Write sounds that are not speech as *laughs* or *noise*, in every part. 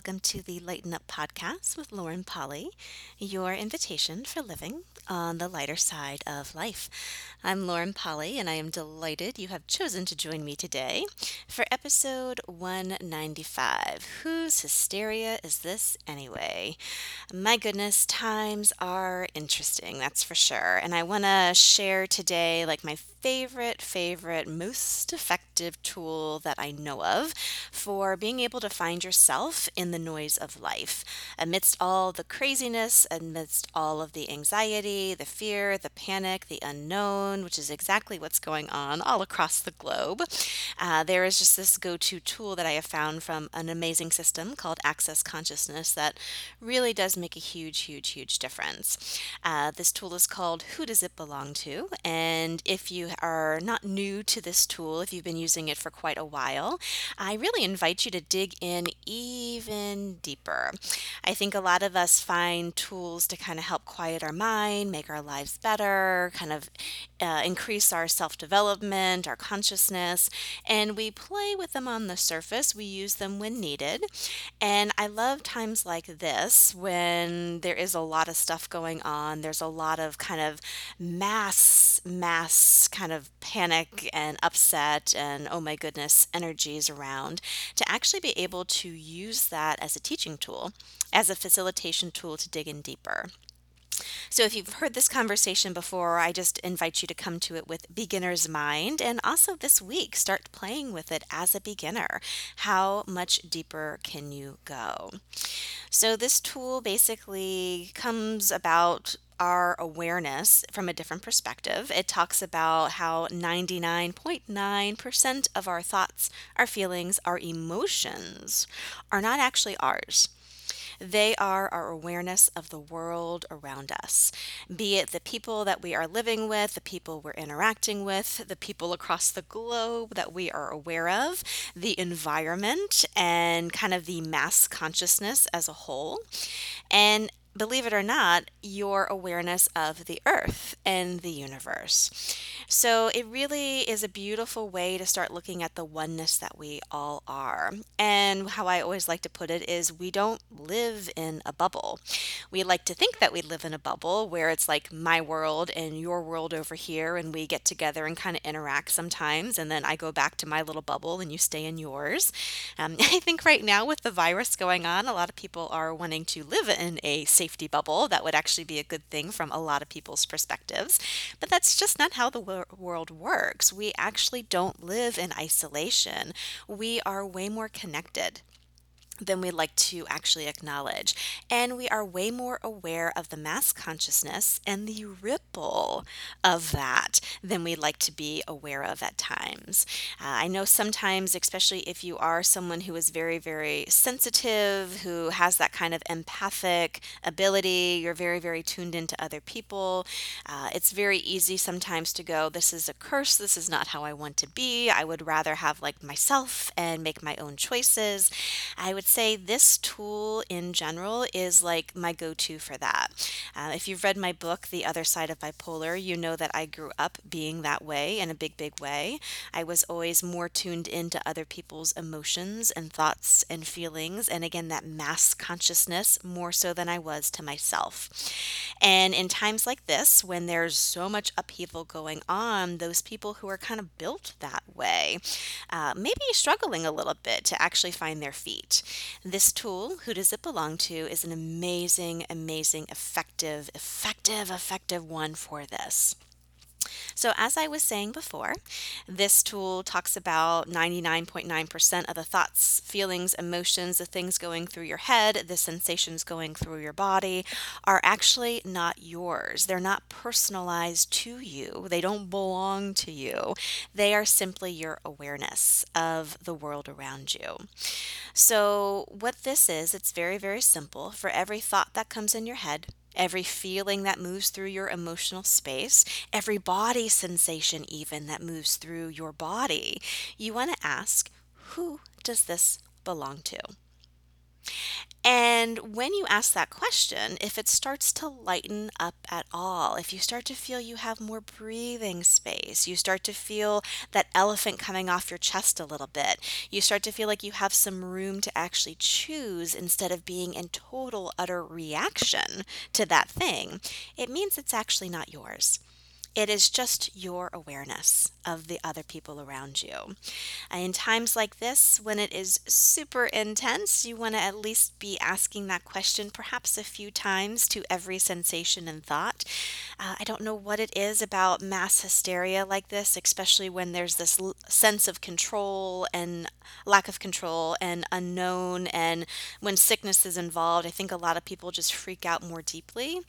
welcome to the Lighten Up podcast with Lauren Polly, your invitation for living on the lighter side of life. I'm Lauren Polly, and I am delighted you have chosen to join me today for episode 195. Whose hysteria is this anyway? My goodness, times are interesting, that's for sure. And I want to share today, like, my favorite, favorite, most effective tool that I know of for being able to find yourself in the noise of life. Amidst all the craziness, amidst all of the anxiety, the fear, the panic, the unknown, which is exactly what's going on all across the globe, uh, there is just this go to tool that I have found from an amazing system called Access Consciousness that really does make a huge, huge, huge difference. Uh, this tool is called Who Does It Belong To? And if you are not new to this tool, if you've been using it for quite a while, I really invite you to dig in even deeper. I think a lot of us find tools to kind of help quiet our mind, make our lives better, kind of uh, increase our self development, our consciousness, and we play with them on the surface. We use them when needed. And I love times like this when there is a lot of stuff going on, there's a lot of kind of mass, mass kind of panic and upset and oh my goodness energies around to actually be able to use that as a teaching tool, as a facilitation tool to dig in deeper. So, if you've heard this conversation before, I just invite you to come to it with beginner's mind and also this week start playing with it as a beginner. How much deeper can you go? So, this tool basically comes about our awareness from a different perspective. It talks about how 99.9% of our thoughts, our feelings, our emotions are not actually ours. They are our awareness of the world around us, be it the people that we are living with, the people we're interacting with, the people across the globe that we are aware of, the environment, and kind of the mass consciousness as a whole. And believe it or not, your awareness of the earth and the universe. So it really is a beautiful way to start looking at the oneness that we all are. And how I always like to put it is we don't live in a bubble. We like to think that we live in a bubble where it's like my world and your world over here, and we get together and kind of interact sometimes. And then I go back to my little bubble and you stay in yours. Um, *laughs* I think right now with the virus going on, a lot of people are wanting to live in a safety bubble. That would actually be a good thing from a lot of people's perspectives. But that's just not how the wor- world works. We actually don't live in isolation, we are way more connected than we'd like to actually acknowledge. And we are way more aware of the mass consciousness and the ripple of that than we'd like to be aware of at times. Uh, I know sometimes, especially if you are someone who is very, very sensitive, who has that kind of empathic ability, you're very, very tuned into other people. Uh, it's very easy sometimes to go, This is a curse. This is not how I want to be. I would rather have like myself and make my own choices. I would say this tool in general is like my go to for that. Uh, if you've read my book, The Other Side of Bipolar, you know that I grew up being that way in a big, big way. I was always more tuned into other people's emotions and thoughts and feelings, and again, that mass consciousness more so than I was to myself. And in times like this, when there's so much upheaval going on, those people who are kind of built that way, uh, maybe struggling a little bit to actually find their feet. This tool, Who Does It Belong To, is an amazing, amazing, effective, effective, effective one for this. So, as I was saying before, this tool talks about 99.9% of the thoughts, feelings, emotions, the things going through your head, the sensations going through your body are actually not yours. They're not personalized to you, they don't belong to you. They are simply your awareness of the world around you. So, what this is, it's very, very simple. For every thought that comes in your head, every feeling that moves through your emotional space, every body sensation, even that moves through your body, you want to ask, who does this belong to? And when you ask that question, if it starts to lighten up at all, if you start to feel you have more breathing space, you start to feel that elephant coming off your chest a little bit, you start to feel like you have some room to actually choose instead of being in total, utter reaction to that thing, it means it's actually not yours. It is just your awareness of the other people around you. In times like this, when it is super intense, you want to at least be asking that question perhaps a few times to every sensation and thought. Uh, I don't know what it is about mass hysteria like this, especially when there's this l- sense of control and lack of control and unknown. And when sickness is involved, I think a lot of people just freak out more deeply.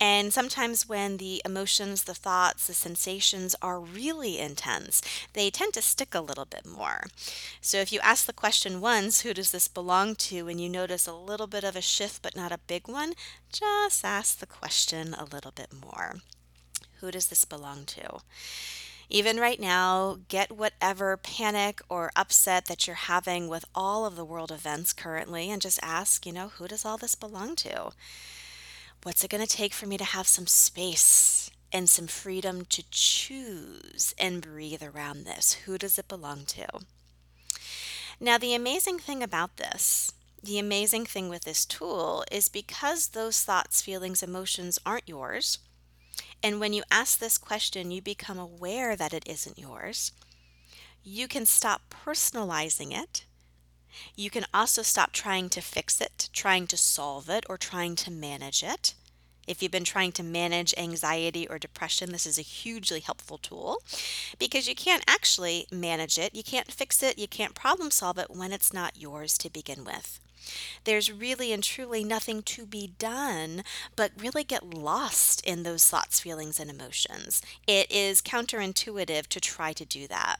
And sometimes when the emotions, the the sensations are really intense, they tend to stick a little bit more. So if you ask the question once, who does this belong to, and you notice a little bit of a shift but not a big one, just ask the question a little bit more. Who does this belong to? Even right now, get whatever panic or upset that you're having with all of the world events currently and just ask, you know, who does all this belong to? What's it going to take for me to have some space and some freedom to choose and breathe around this? Who does it belong to? Now, the amazing thing about this, the amazing thing with this tool is because those thoughts, feelings, emotions aren't yours, and when you ask this question, you become aware that it isn't yours. You can stop personalizing it. You can also stop trying to fix it, trying to solve it, or trying to manage it. If you've been trying to manage anxiety or depression, this is a hugely helpful tool because you can't actually manage it, you can't fix it, you can't problem solve it when it's not yours to begin with. There's really and truly nothing to be done but really get lost in those thoughts, feelings, and emotions. It is counterintuitive to try to do that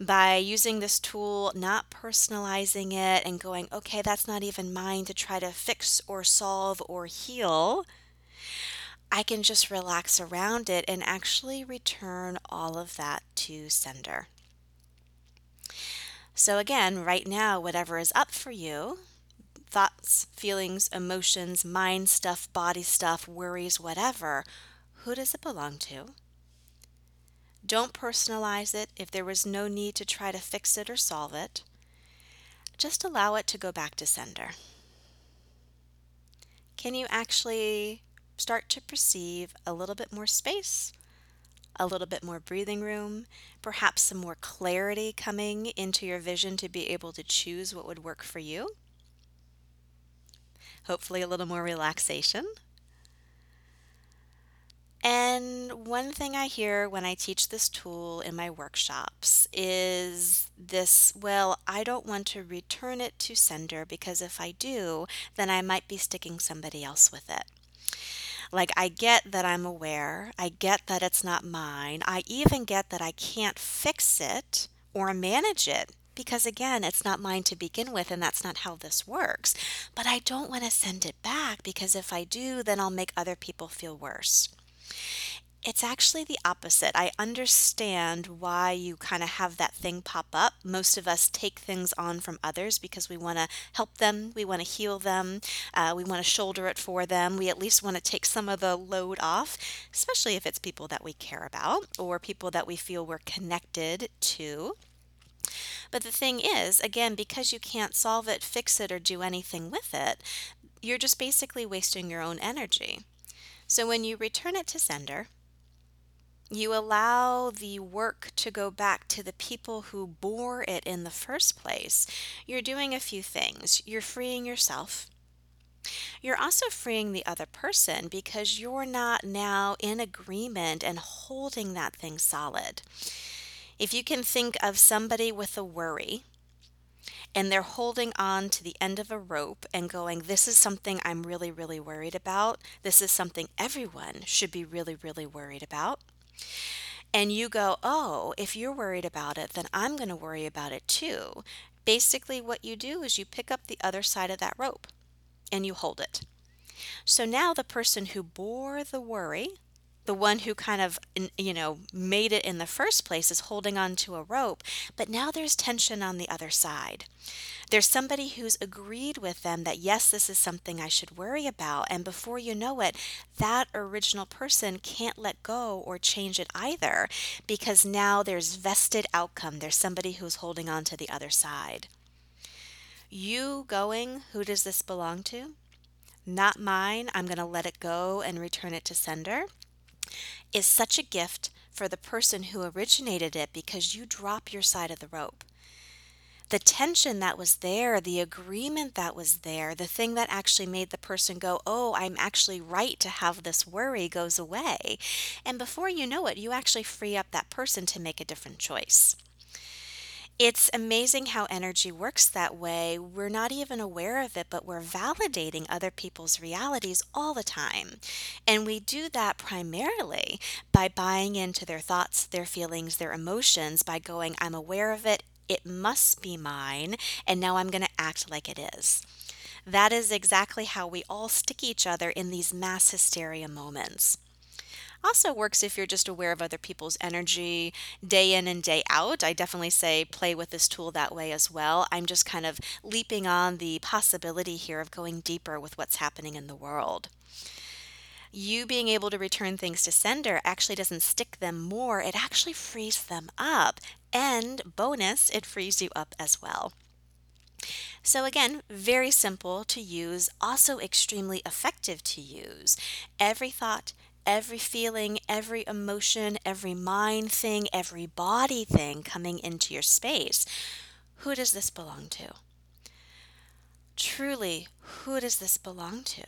by using this tool, not personalizing it and going, okay, that's not even mine to try to fix or solve or heal, I can just relax around it and actually return all of that to sender. So, again, right now, whatever is up for you thoughts, feelings, emotions, mind stuff, body stuff, worries, whatever who does it belong to? Don't personalize it if there was no need to try to fix it or solve it. Just allow it to go back to sender. Can you actually start to perceive a little bit more space, a little bit more breathing room, perhaps some more clarity coming into your vision to be able to choose what would work for you? Hopefully, a little more relaxation. And one thing I hear when I teach this tool in my workshops is this well, I don't want to return it to sender because if I do, then I might be sticking somebody else with it. Like, I get that I'm aware, I get that it's not mine, I even get that I can't fix it or manage it. Because again, it's not mine to begin with, and that's not how this works. But I don't want to send it back because if I do, then I'll make other people feel worse. It's actually the opposite. I understand why you kind of have that thing pop up. Most of us take things on from others because we want to help them, we want to heal them, uh, we want to shoulder it for them. We at least want to take some of the load off, especially if it's people that we care about or people that we feel we're connected to. But the thing is, again, because you can't solve it, fix it, or do anything with it, you're just basically wasting your own energy. So when you return it to sender, you allow the work to go back to the people who bore it in the first place. You're doing a few things. You're freeing yourself. You're also freeing the other person because you're not now in agreement and holding that thing solid. If you can think of somebody with a worry and they're holding on to the end of a rope and going, This is something I'm really, really worried about. This is something everyone should be really, really worried about and you go, oh, if you're worried about it, then I'm going to worry about it too. Basically, what you do is you pick up the other side of that rope and you hold it. So now the person who bore the worry the one who kind of you know made it in the first place is holding on to a rope but now there's tension on the other side. There's somebody who's agreed with them that yes this is something i should worry about and before you know it that original person can't let go or change it either because now there's vested outcome. There's somebody who's holding on to the other side. You going who does this belong to? Not mine. I'm going to let it go and return it to sender is such a gift for the person who originated it because you drop your side of the rope. The tension that was there, the agreement that was there, the thing that actually made the person go, Oh, I'm actually right to have this worry goes away. And before you know it, you actually free up that person to make a different choice. It's amazing how energy works that way. We're not even aware of it, but we're validating other people's realities all the time. And we do that primarily by buying into their thoughts, their feelings, their emotions, by going, I'm aware of it, it must be mine, and now I'm going to act like it is. That is exactly how we all stick each other in these mass hysteria moments. Also works if you're just aware of other people's energy day in and day out. I definitely say play with this tool that way as well. I'm just kind of leaping on the possibility here of going deeper with what's happening in the world. You being able to return things to sender actually doesn't stick them more, it actually frees them up. And bonus, it frees you up as well. So, again, very simple to use, also extremely effective to use. Every thought, every feeling, every emotion, every mind thing, every body thing coming into your space. Who does this belong to? Truly, who does this belong to?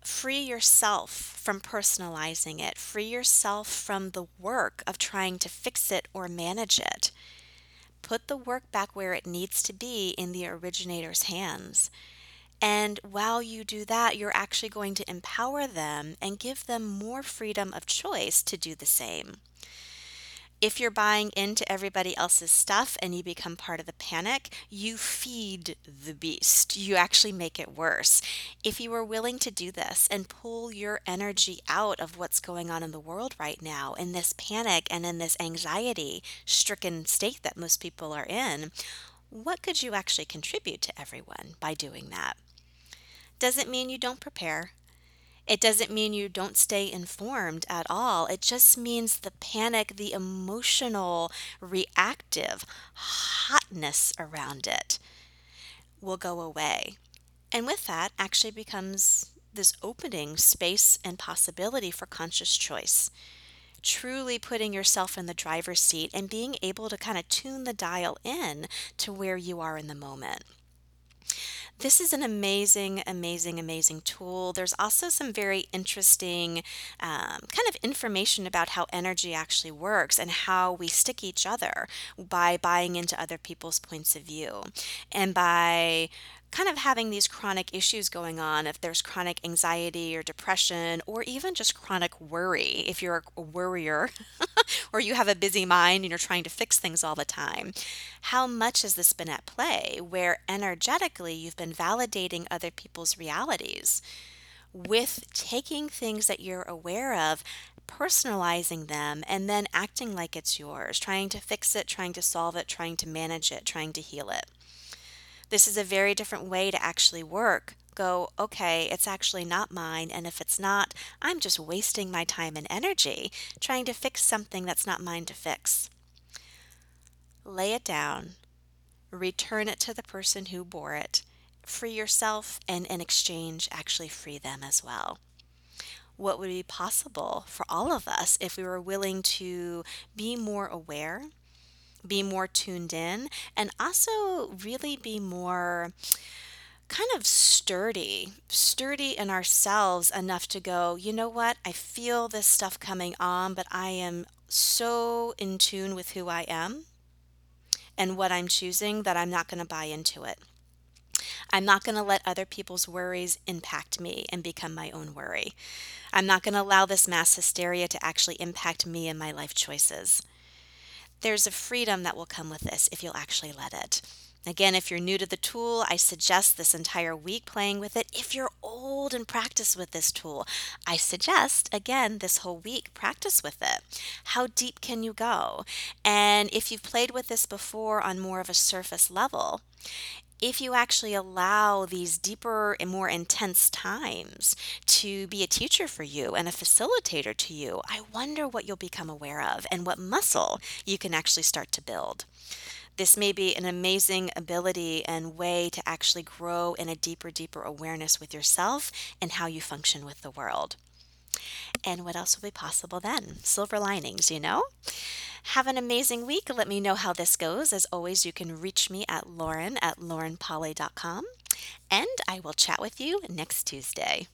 Free yourself from personalizing it. Free yourself from the work of trying to fix it or manage it. Put the work back where it needs to be in the originator's hands. And while you do that, you're actually going to empower them and give them more freedom of choice to do the same. If you're buying into everybody else's stuff and you become part of the panic, you feed the beast. You actually make it worse. If you are willing to do this and pull your energy out of what's going on in the world right now, in this panic and in this anxiety stricken state that most people are in, what could you actually contribute to everyone by doing that? Doesn't mean you don't prepare. It doesn't mean you don't stay informed at all. It just means the panic, the emotional, reactive hotness around it will go away. And with that, actually becomes this opening space and possibility for conscious choice. Truly putting yourself in the driver's seat and being able to kind of tune the dial in to where you are in the moment. This is an amazing, amazing, amazing tool. There's also some very interesting um, kind of information about how energy actually works and how we stick each other by buying into other people's points of view and by kind of having these chronic issues going on, if there's chronic anxiety or depression, or even just chronic worry, if you're a worrier *laughs* or you have a busy mind and you're trying to fix things all the time, how much has this been at play where energetically you've been validating other people's realities? With taking things that you're aware of, personalizing them, and then acting like it's yours, trying to fix it, trying to solve it, trying to manage it, trying to heal it. This is a very different way to actually work. Go, okay, it's actually not mine. And if it's not, I'm just wasting my time and energy trying to fix something that's not mine to fix. Lay it down, return it to the person who bore it, free yourself, and in exchange, actually free them as well what would be possible for all of us if we were willing to be more aware be more tuned in, and also really be more kind of sturdy, sturdy in ourselves enough to go, you know what, I feel this stuff coming on, but I am so in tune with who I am and what I'm choosing that I'm not going to buy into it. I'm not going to let other people's worries impact me and become my own worry. I'm not going to allow this mass hysteria to actually impact me and my life choices there's a freedom that will come with this if you'll actually let it. Again, if you're new to the tool, I suggest this entire week playing with it. If you're old, and practice with this tool. I suggest, again, this whole week, practice with it. How deep can you go? And if you've played with this before on more of a surface level, if you actually allow these deeper and more intense times to be a teacher for you and a facilitator to you, I wonder what you'll become aware of and what muscle you can actually start to build. This may be an amazing ability and way to actually grow in a deeper, deeper awareness with yourself and how you function with the world. And what else will be possible then? Silver linings, you know? Have an amazing week. Let me know how this goes. As always, you can reach me at lauren at laurenpolly.com. And I will chat with you next Tuesday.